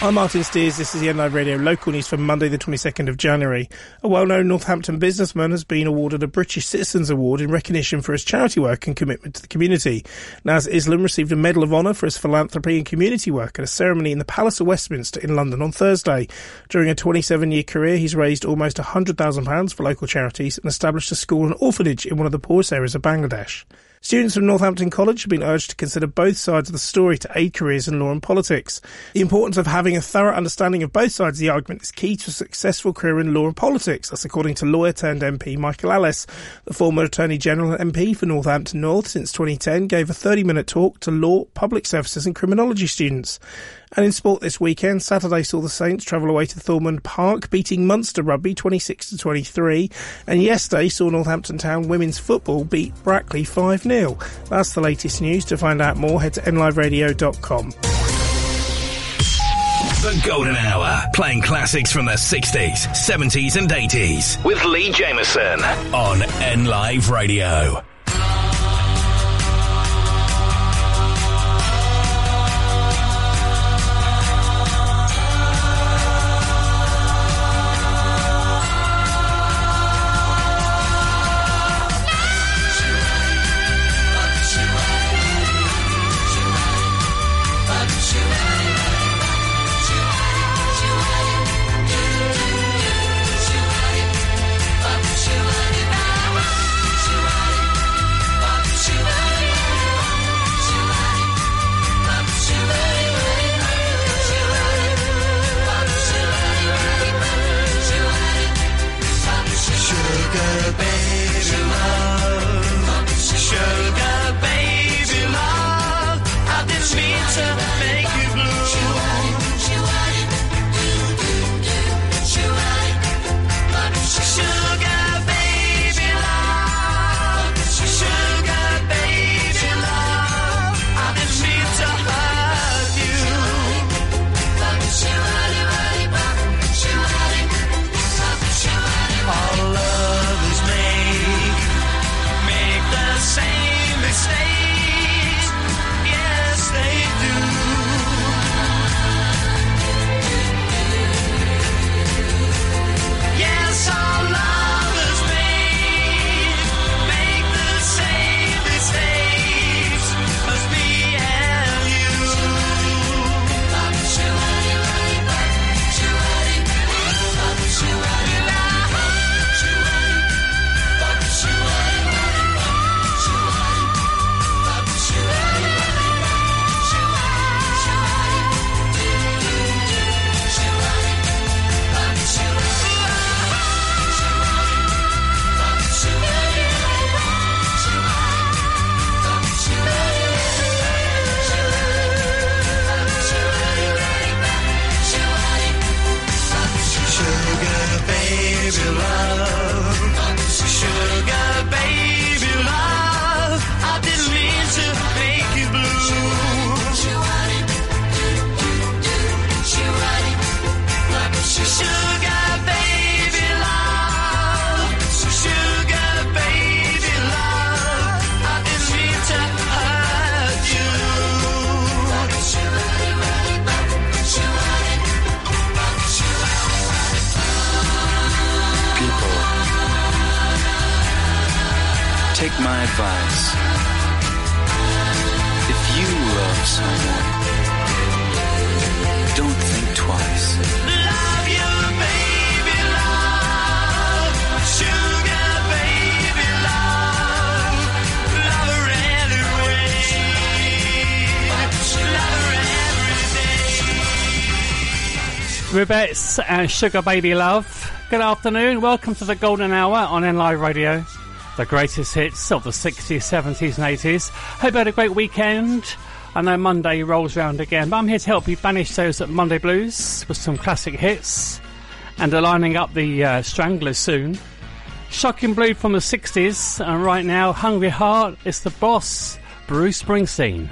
I'm Martin Steers. This is the NLive Radio local news for Monday, the 22nd of January. A well-known Northampton businessman has been awarded a British Citizens Award in recognition for his charity work and commitment to the community. Naz Islam received a Medal of Honour for his philanthropy and community work at a ceremony in the Palace of Westminster in London on Thursday. During a 27-year career, he's raised almost £100,000 for local charities and established a school and orphanage in one of the poorest areas of Bangladesh. Students from Northampton College have been urged to consider both sides of the story to aid careers in law and politics. The importance of having a thorough understanding of both sides of the argument is key to a successful career in law and politics. That's according to lawyer turned MP Michael Ellis. The former Attorney General and MP for Northampton North since 2010 gave a 30 minute talk to law, public services and criminology students. And in sport this weekend, Saturday saw the Saints travel away to Thomond Park, beating Munster Rugby 26 to 23. And yesterday saw Northampton Town women's football beat Brackley 5 0. That's the latest news. To find out more, head to nliveradio.com. The Golden Hour, playing classics from the 60s, 70s, and 80s with Lee Jameson on NLive Radio. Sugar baby love, sugar my advice. If you love someone, don't think twice. Love you, baby, love. Sugar, baby, love. Love her anyway. Love her every day. Rubettes and Sugar Baby Love. Good afternoon. Welcome to the Golden Hour on NLive Radio. The greatest hits of the 60s, 70s, and 80s. Hope you had a great weekend. I know Monday rolls round again, but I'm here to help you banish those at Monday blues with some classic hits and are lining up the uh, Stranglers soon. Shocking Blue from the 60s, and right now, Hungry Heart is the boss, Bruce Springsteen.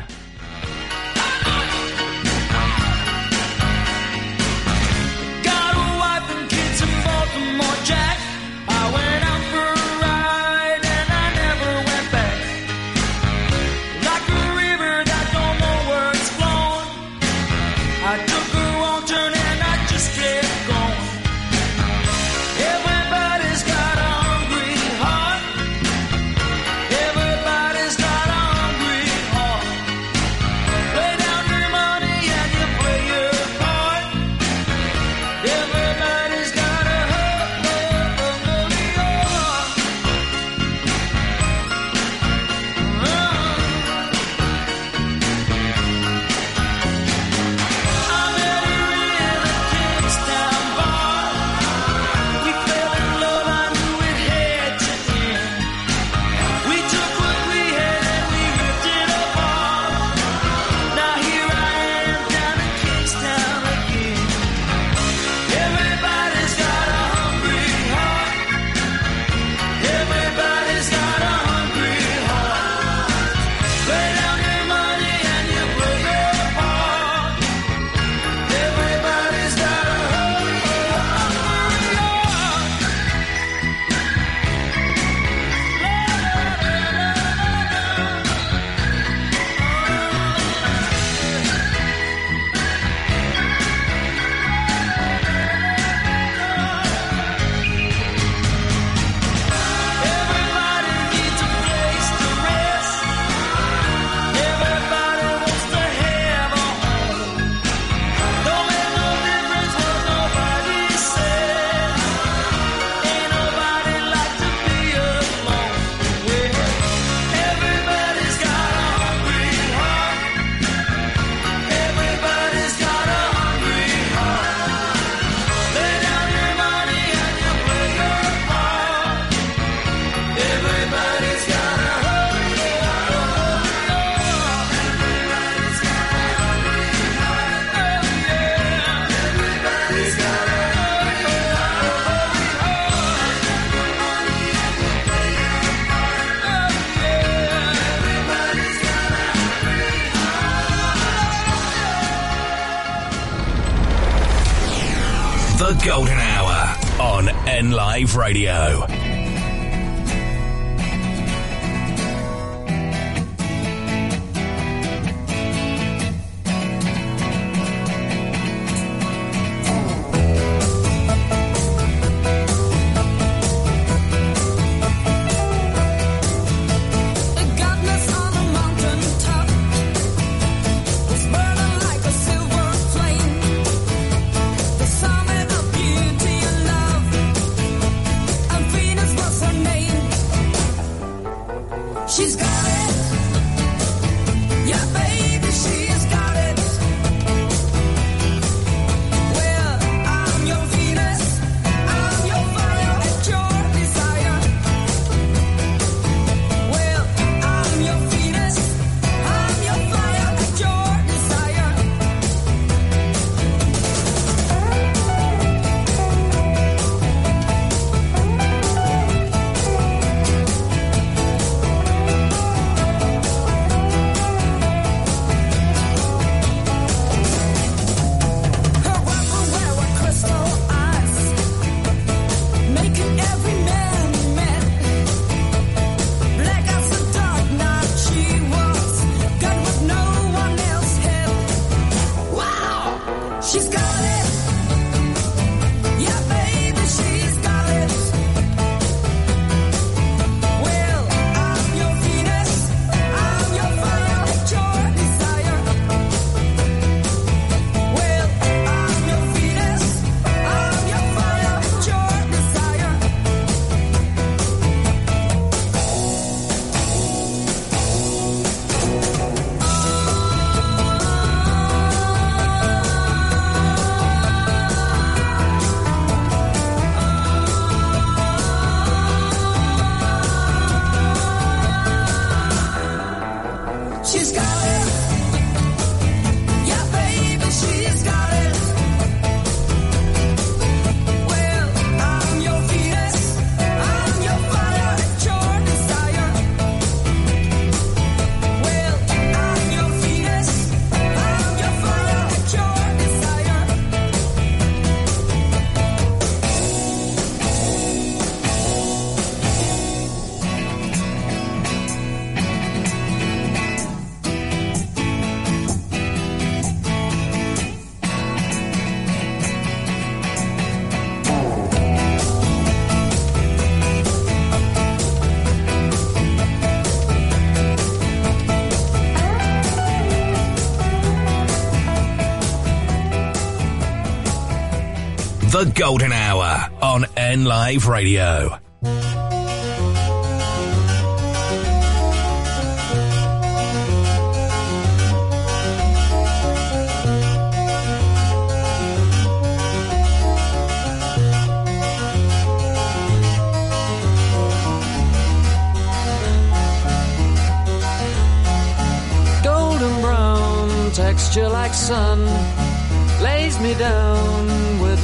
Radio. The Golden Hour on N Live Radio. texture like sun lays me down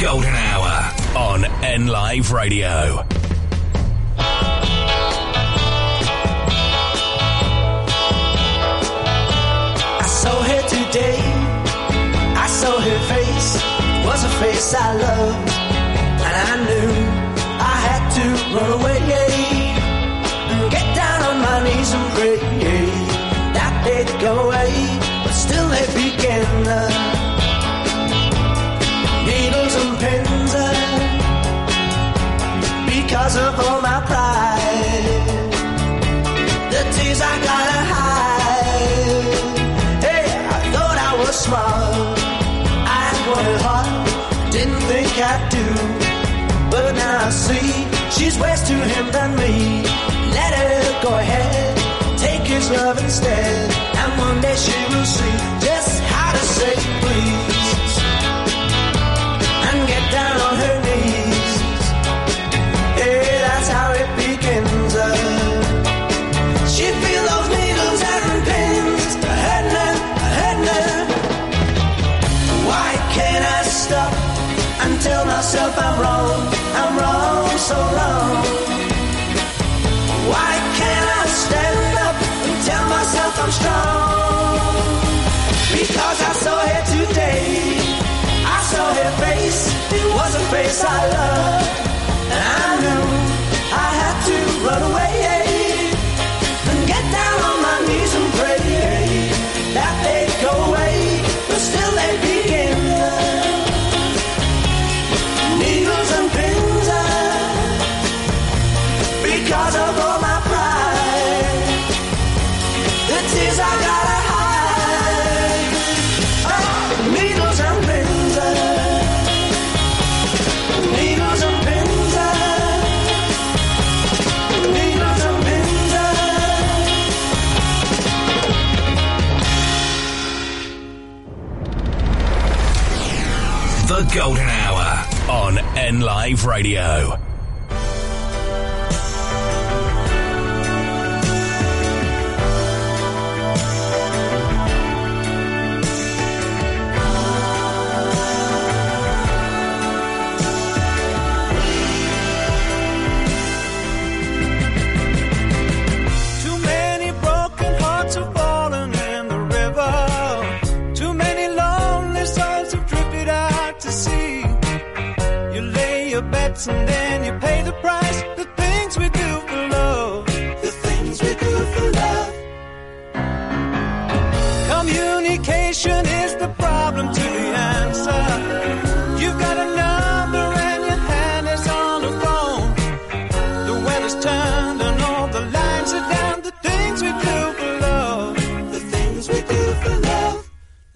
Golden Hour on N Live Radio. I saw her today. I saw her face. Was a face I loved. She's worse to him than me. Let her go ahead, take his love instead. And one day she will see I'm strong? Because I saw her today. I saw her face. It was a face I loved. Live Radio.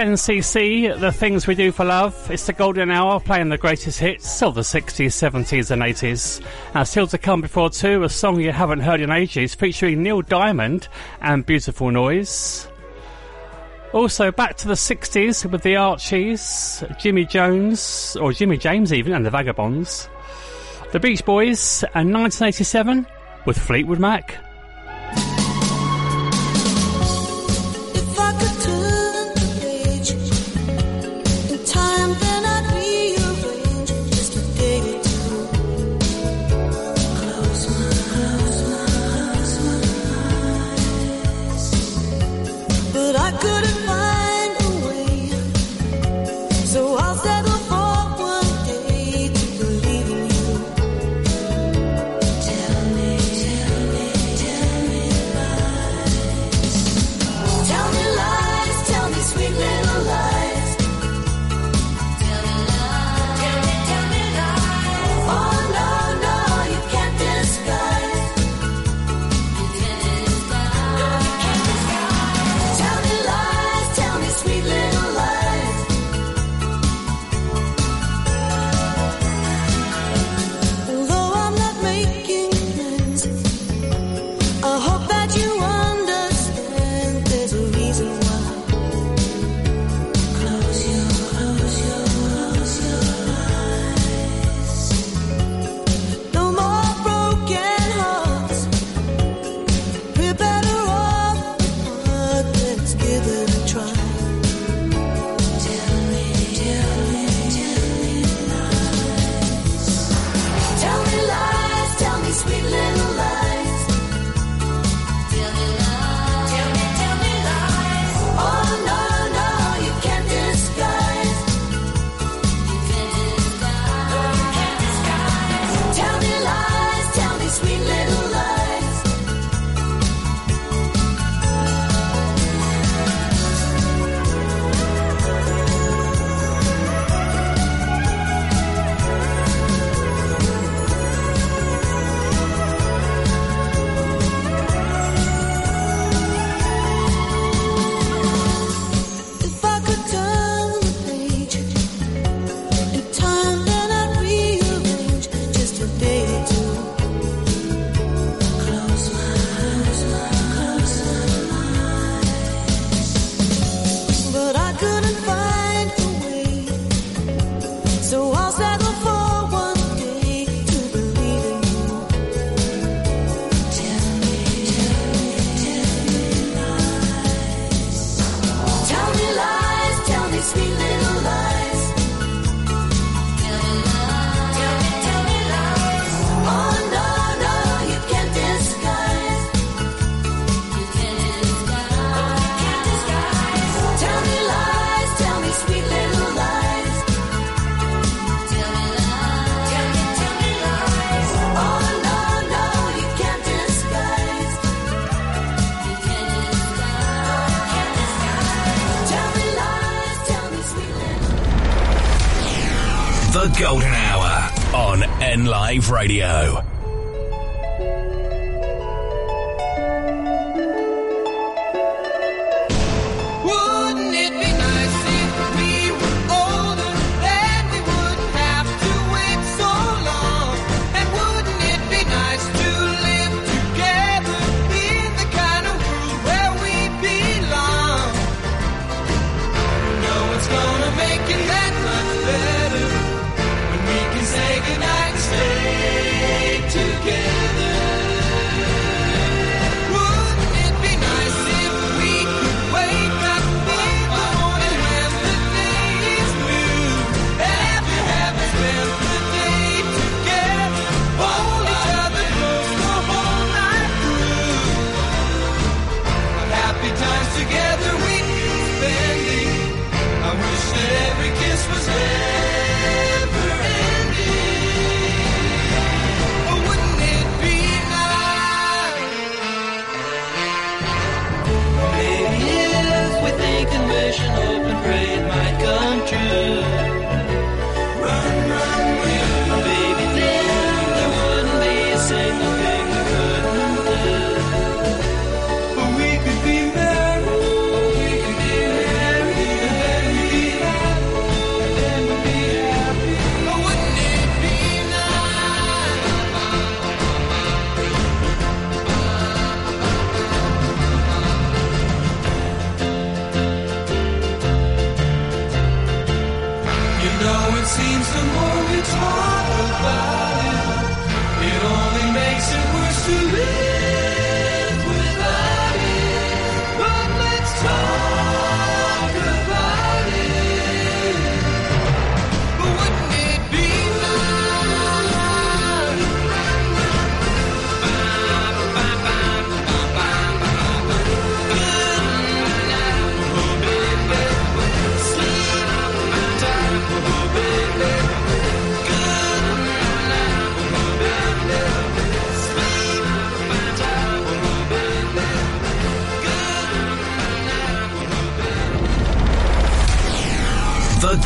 10cc, the things we do for love. It's the golden hour, playing the greatest hits of the 60s, 70s, and 80s. Now, uh, still to come before two, a song you haven't heard in ages, featuring Neil Diamond and Beautiful Noise. Also, back to the 60s with the Archies, Jimmy Jones, or Jimmy James even, and the Vagabonds. The Beach Boys, and 1987 with Fleetwood Mac. The Golden Hour on N Live Radio.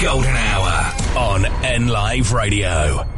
Golden Hour on N Live Radio.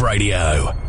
Radio.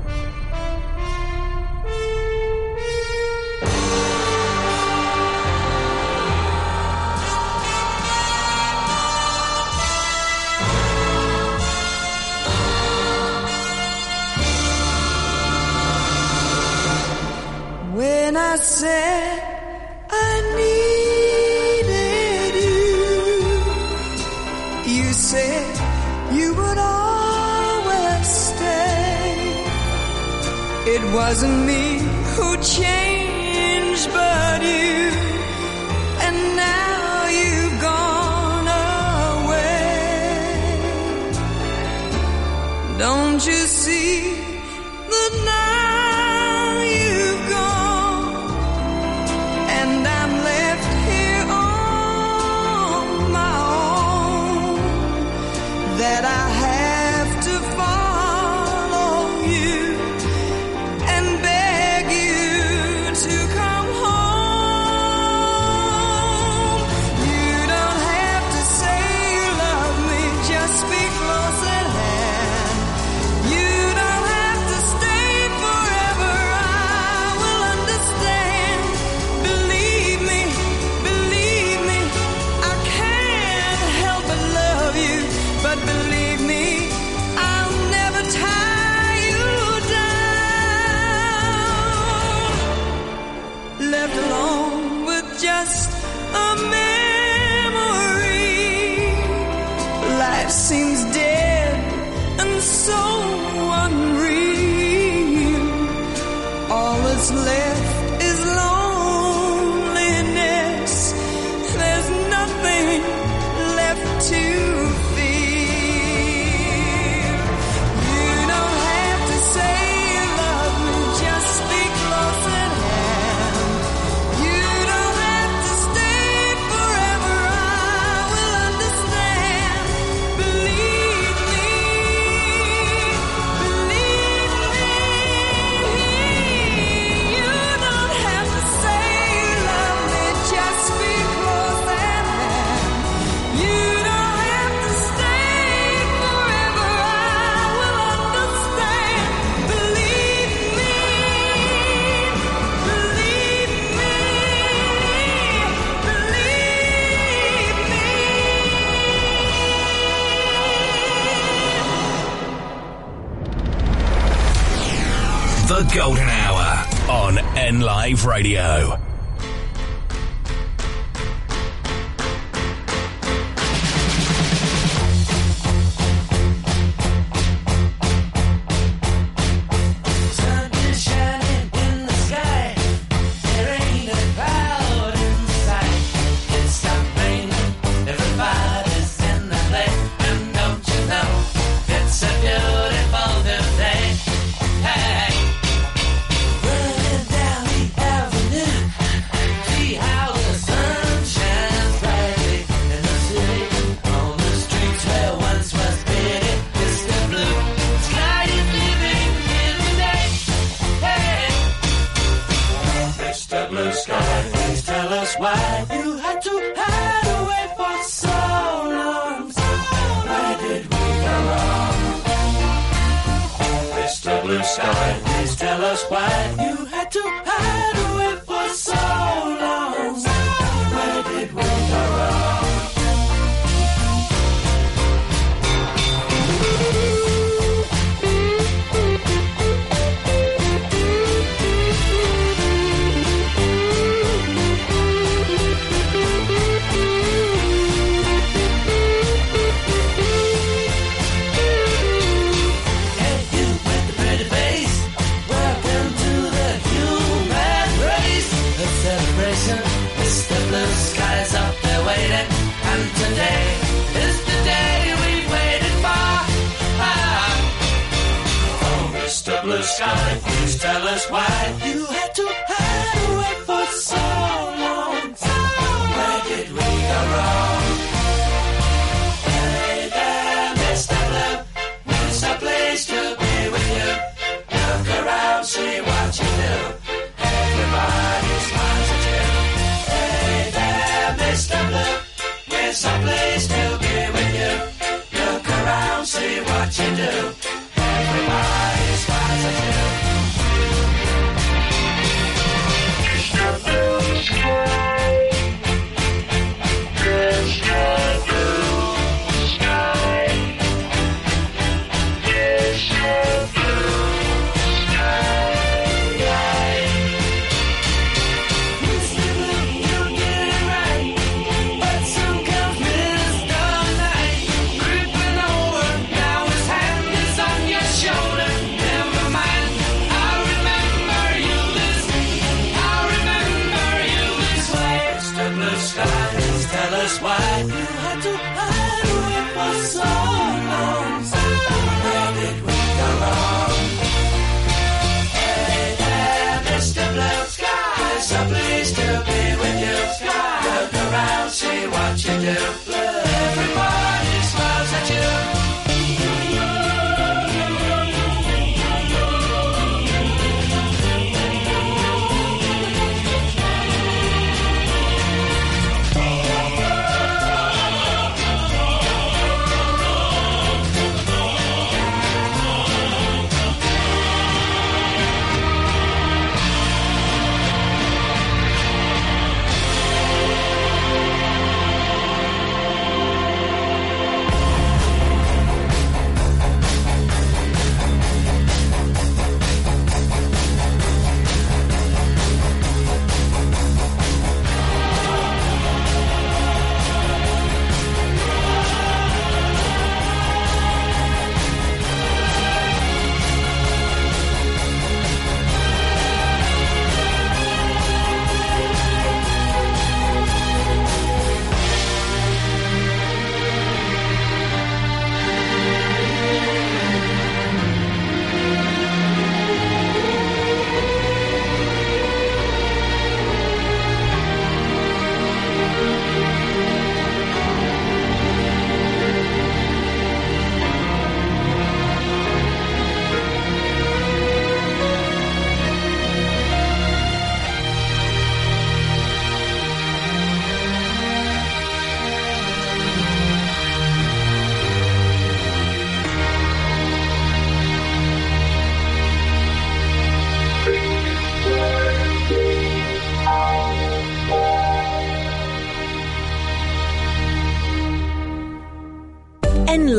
Smiles at you.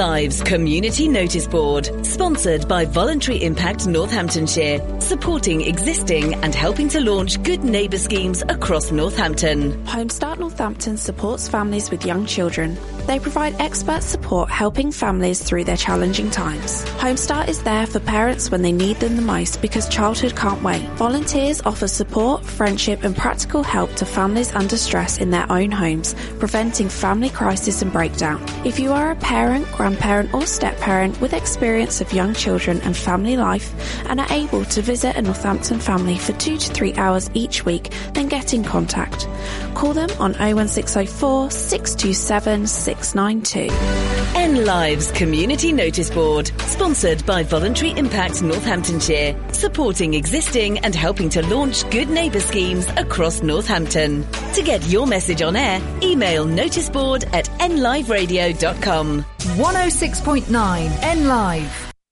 Lives Community Notice Board, sponsored by Voluntary Impact Northamptonshire, supporting existing and helping to launch good neighbour schemes across Northampton. Homestart Northampton supports families with young children. They provide expert support helping families through their challenging times. Homestart is there for parents when they need them the most because childhood can't wait. Volunteers offer support, friendship, and practical help to families under stress in their own homes, preventing family crisis and breakdown. If you are a parent, grandparent, or step parent with experience of young children and family life and are able to visit a Northampton family for two to three hours each week, then get in contact. Call them on 01604 627 692. N Lives Community Notice Board, sponsored by Voluntary Impact Northamptonshire, supporting existing and helping to launch good neighbour schemes across Northampton. To get your message on air, email noticeboard at nliveradio.com. 106.9 N Live.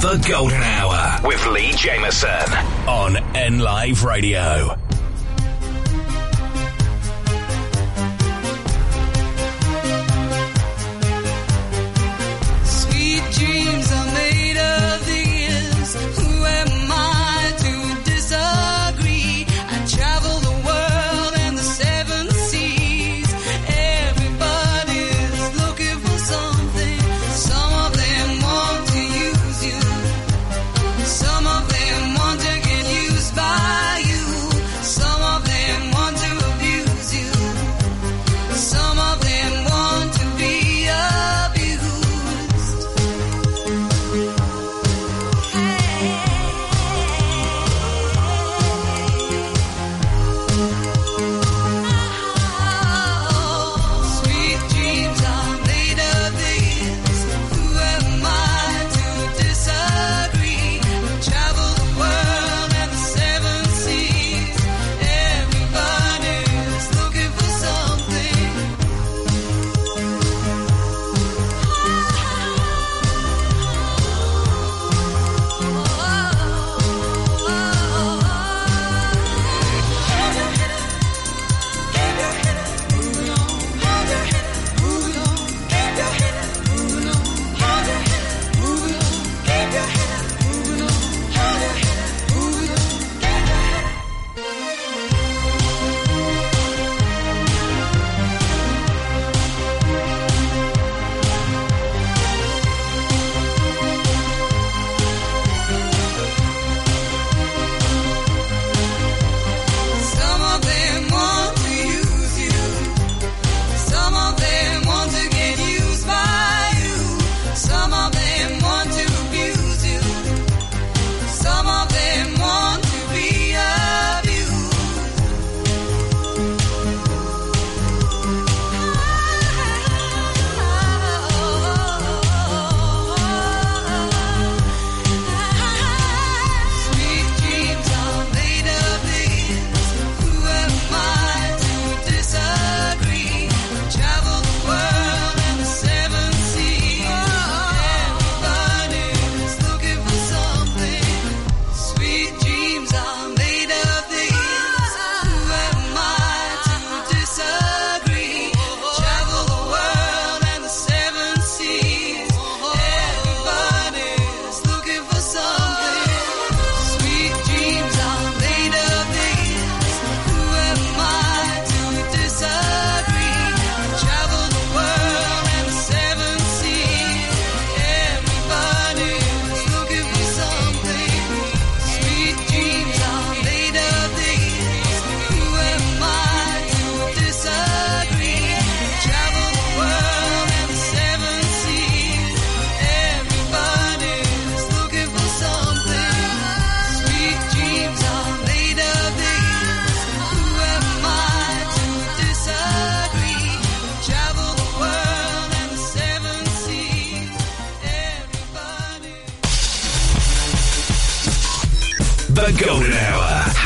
The Golden Hour with Lee Jameson on N Live Radio.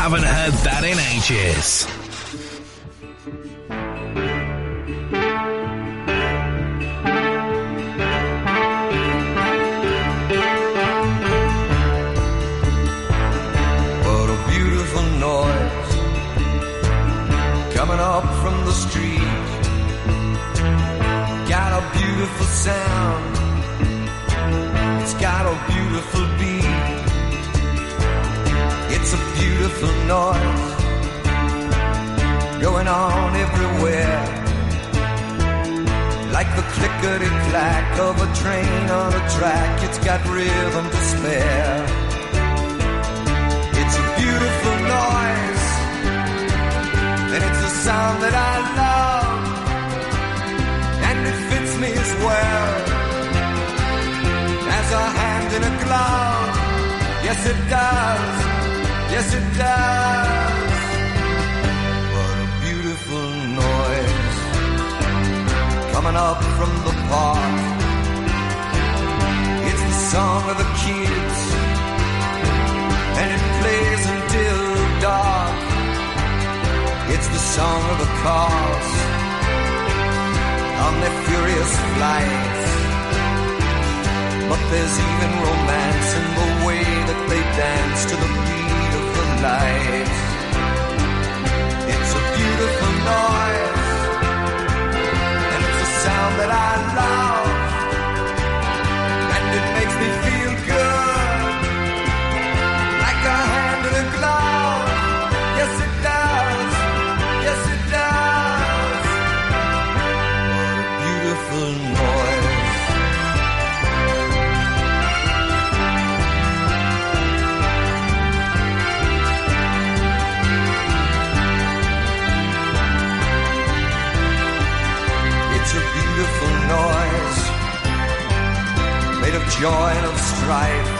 Haven't heard that in ages. Rhythm to spare. It's a beautiful noise, and it's a sound that I love, and it fits me as well as a hand in a glove. Yes, it does. Yes, it does. What a beautiful noise coming up from the park. Song of the kids and it plays until dark. It's the song of the cars on their furious flights. But there's even romance in the way that they dance to the beat of the light. It's a beautiful noise, joy of strife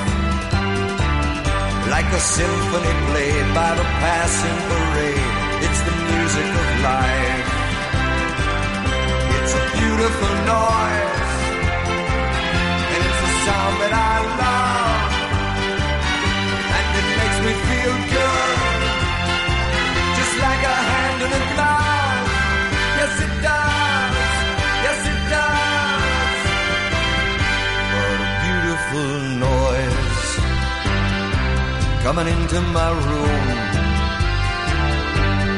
like a symphony played by the passing parade. It's the music of life. It's a beautiful noise, and it's a sound that I love, and it makes me feel good, just like a hand in a glove. Yes, it does. Beautiful noise coming into my room,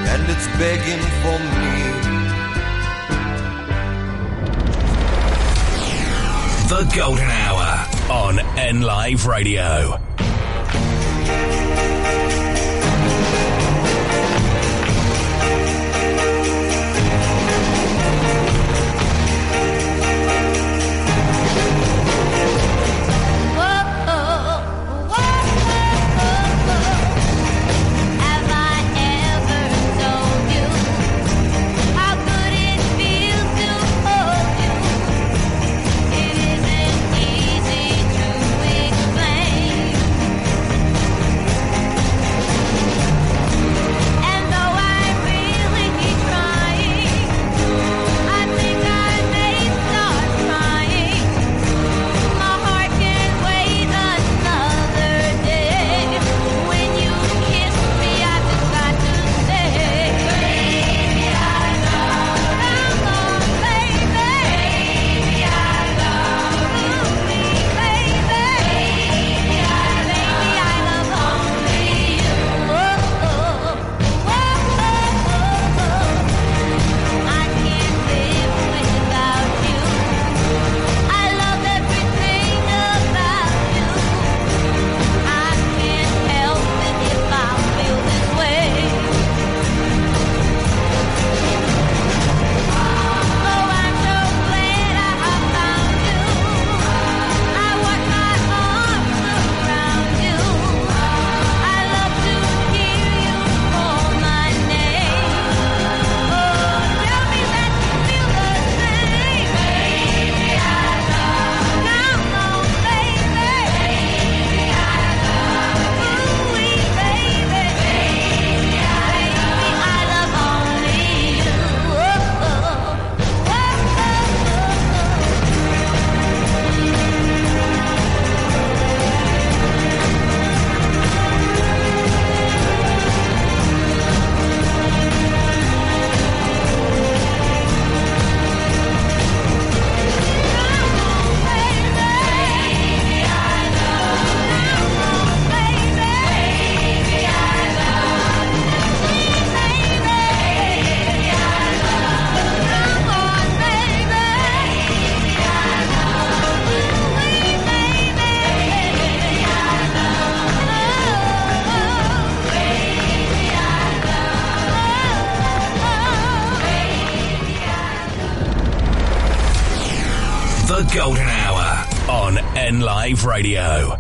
and it's begging for me. The Golden Hour on N Live Radio. Radio.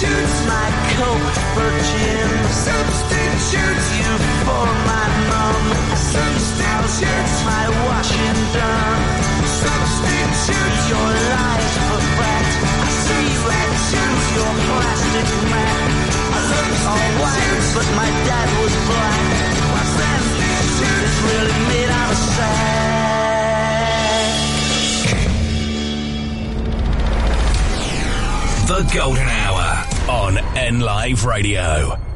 substitutes my coat for gin. Substitutes you for my mom. Substitutes my washing done. Substitutes your lies for fact. I see you at your plastic man. I look all white, but my dad was black. My substitute is really made out of sand. The Golden Hour on N Live Radio.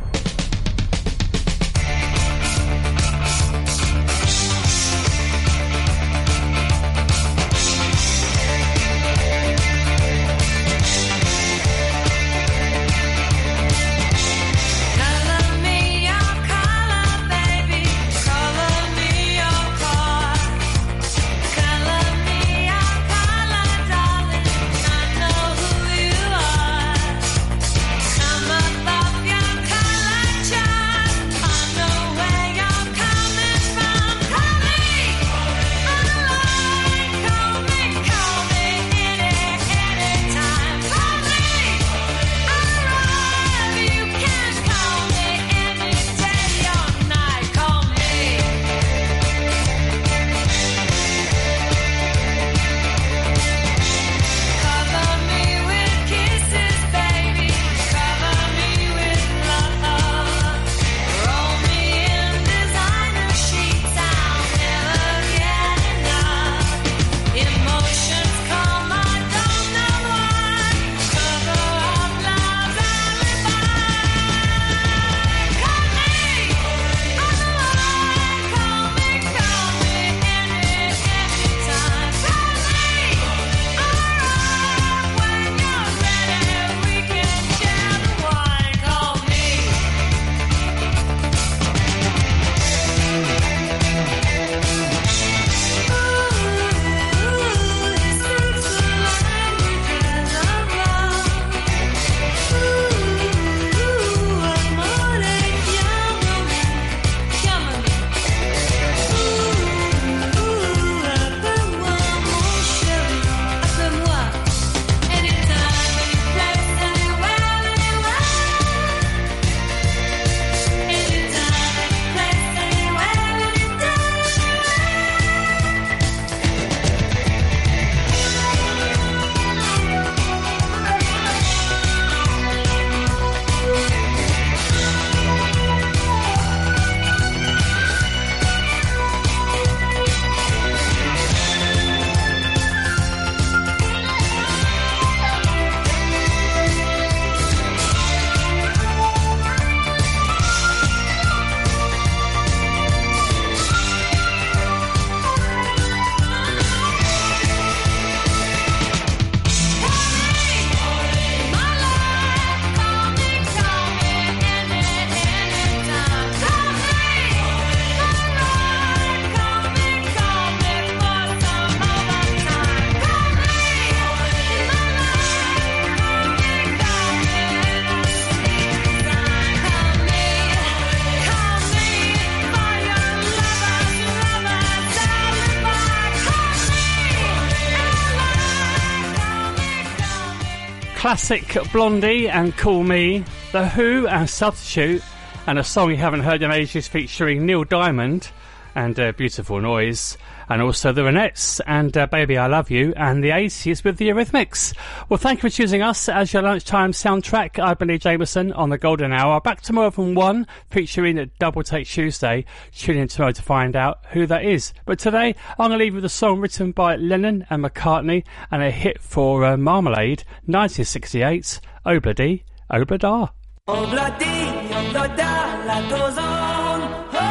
Classic Blondie and Call Me, The Who and Substitute, and a song you haven't heard in ages featuring Neil Diamond and uh, Beautiful Noise, and also the Ronettes and uh, Baby I Love You, and the 80s with the Eurythmics. Well, thank you for choosing us as your lunchtime soundtrack. I've been Lee Jameson on the Golden Hour. Back tomorrow from 1, featuring at Double Take Tuesday. Tune in tomorrow to find out who that is. But today, I'm going to leave you with a song written by Lennon and McCartney and a hit for uh, Marmalade, 1968, Obladi, Oblada. Obladi, oblada, goes. Oh, la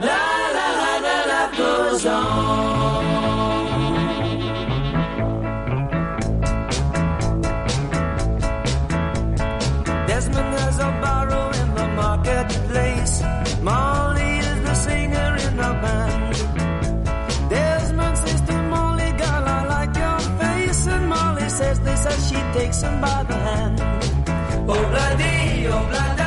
la la la, goes on. Desmond has a barrow in the marketplace. Molly is the singer in the band. Desmond says to Molly, girl, I like your face. And Molly says this as she takes him by the hand. Oh, bloody, oh, blada,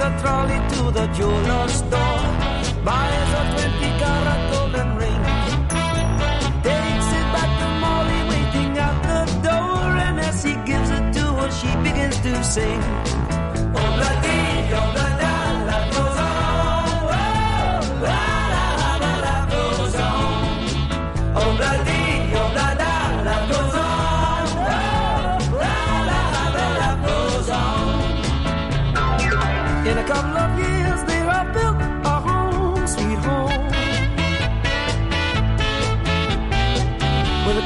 a trolley to the jeweler's store, buys a 20 carat golden ring. Takes it back to Molly, waiting at the door, and as he gives it to her, she begins to sing.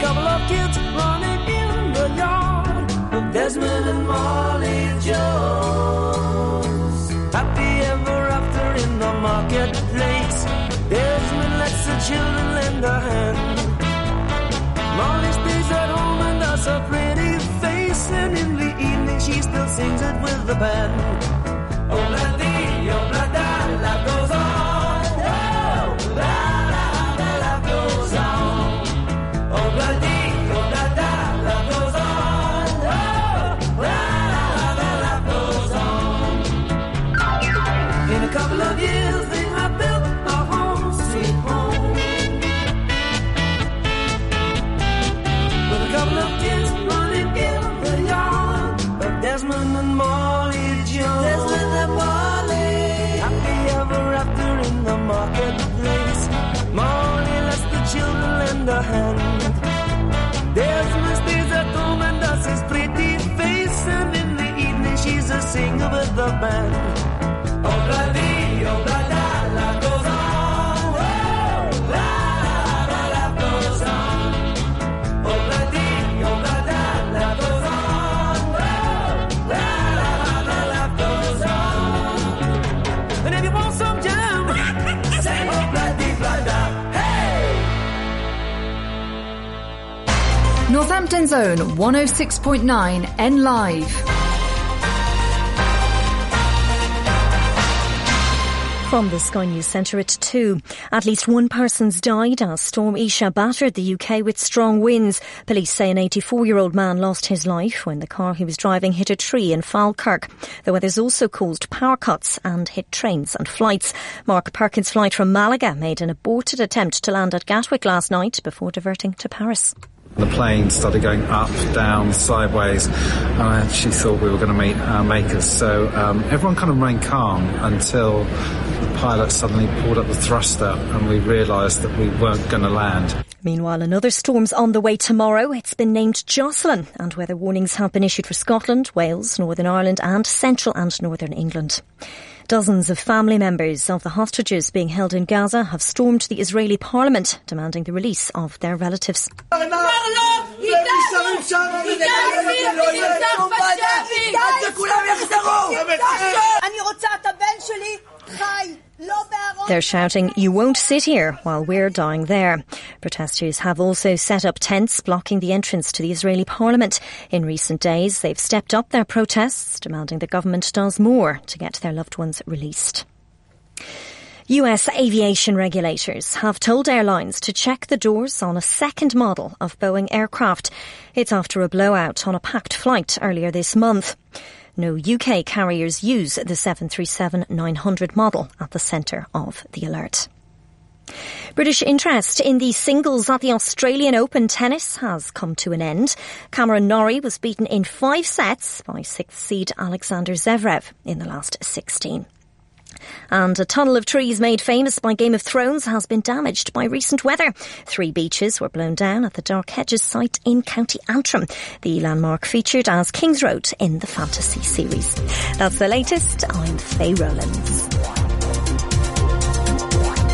Couple of kids running in the yard of Desmond and Molly Jones. Happy ever after in the marketplace. Desmond lets the children lend a hand. Molly stays at home and does a pretty face, and in the evening she still sings it with the band. Oh, Zone 106.9 N Live. From the Sky News Centre at 2. At least one person's died as Storm Isha battered the UK with strong winds. Police say an 84 year old man lost his life when the car he was driving hit a tree in Falkirk. The weather's also caused power cuts and hit trains and flights. Mark Perkins' flight from Malaga made an aborted attempt to land at Gatwick last night before diverting to Paris. The plane started going up, down, sideways, and I actually thought we were going to meet our makers. So um, everyone kind of remained calm until the pilot suddenly pulled up the thruster and we realised that we weren't going to land. Meanwhile, another storm's on the way tomorrow. It's been named Jocelyn, and weather warnings have been issued for Scotland, Wales, Northern Ireland, and central and northern England. Dozens of family members of the hostages being held in Gaza have stormed the Israeli parliament, demanding the release of their relatives. They're shouting, You won't sit here while we're dying there. Protesters have also set up tents blocking the entrance to the Israeli parliament. In recent days, they've stepped up their protests, demanding the government does more to get their loved ones released. US aviation regulators have told airlines to check the doors on a second model of Boeing aircraft. It's after a blowout on a packed flight earlier this month. No UK carriers use the 737-900 model at the centre of the alert. British interest in the singles at the Australian Open tennis has come to an end. Cameron Norrie was beaten in five sets by sixth seed Alexander Zverev in the last 16. And a tunnel of trees made famous by Game of Thrones has been damaged by recent weather. Three beeches were blown down at the Dark Hedges site in County Antrim. The landmark featured as Kings Road in the fantasy series. That's the latest. I'm Faye Rowlands.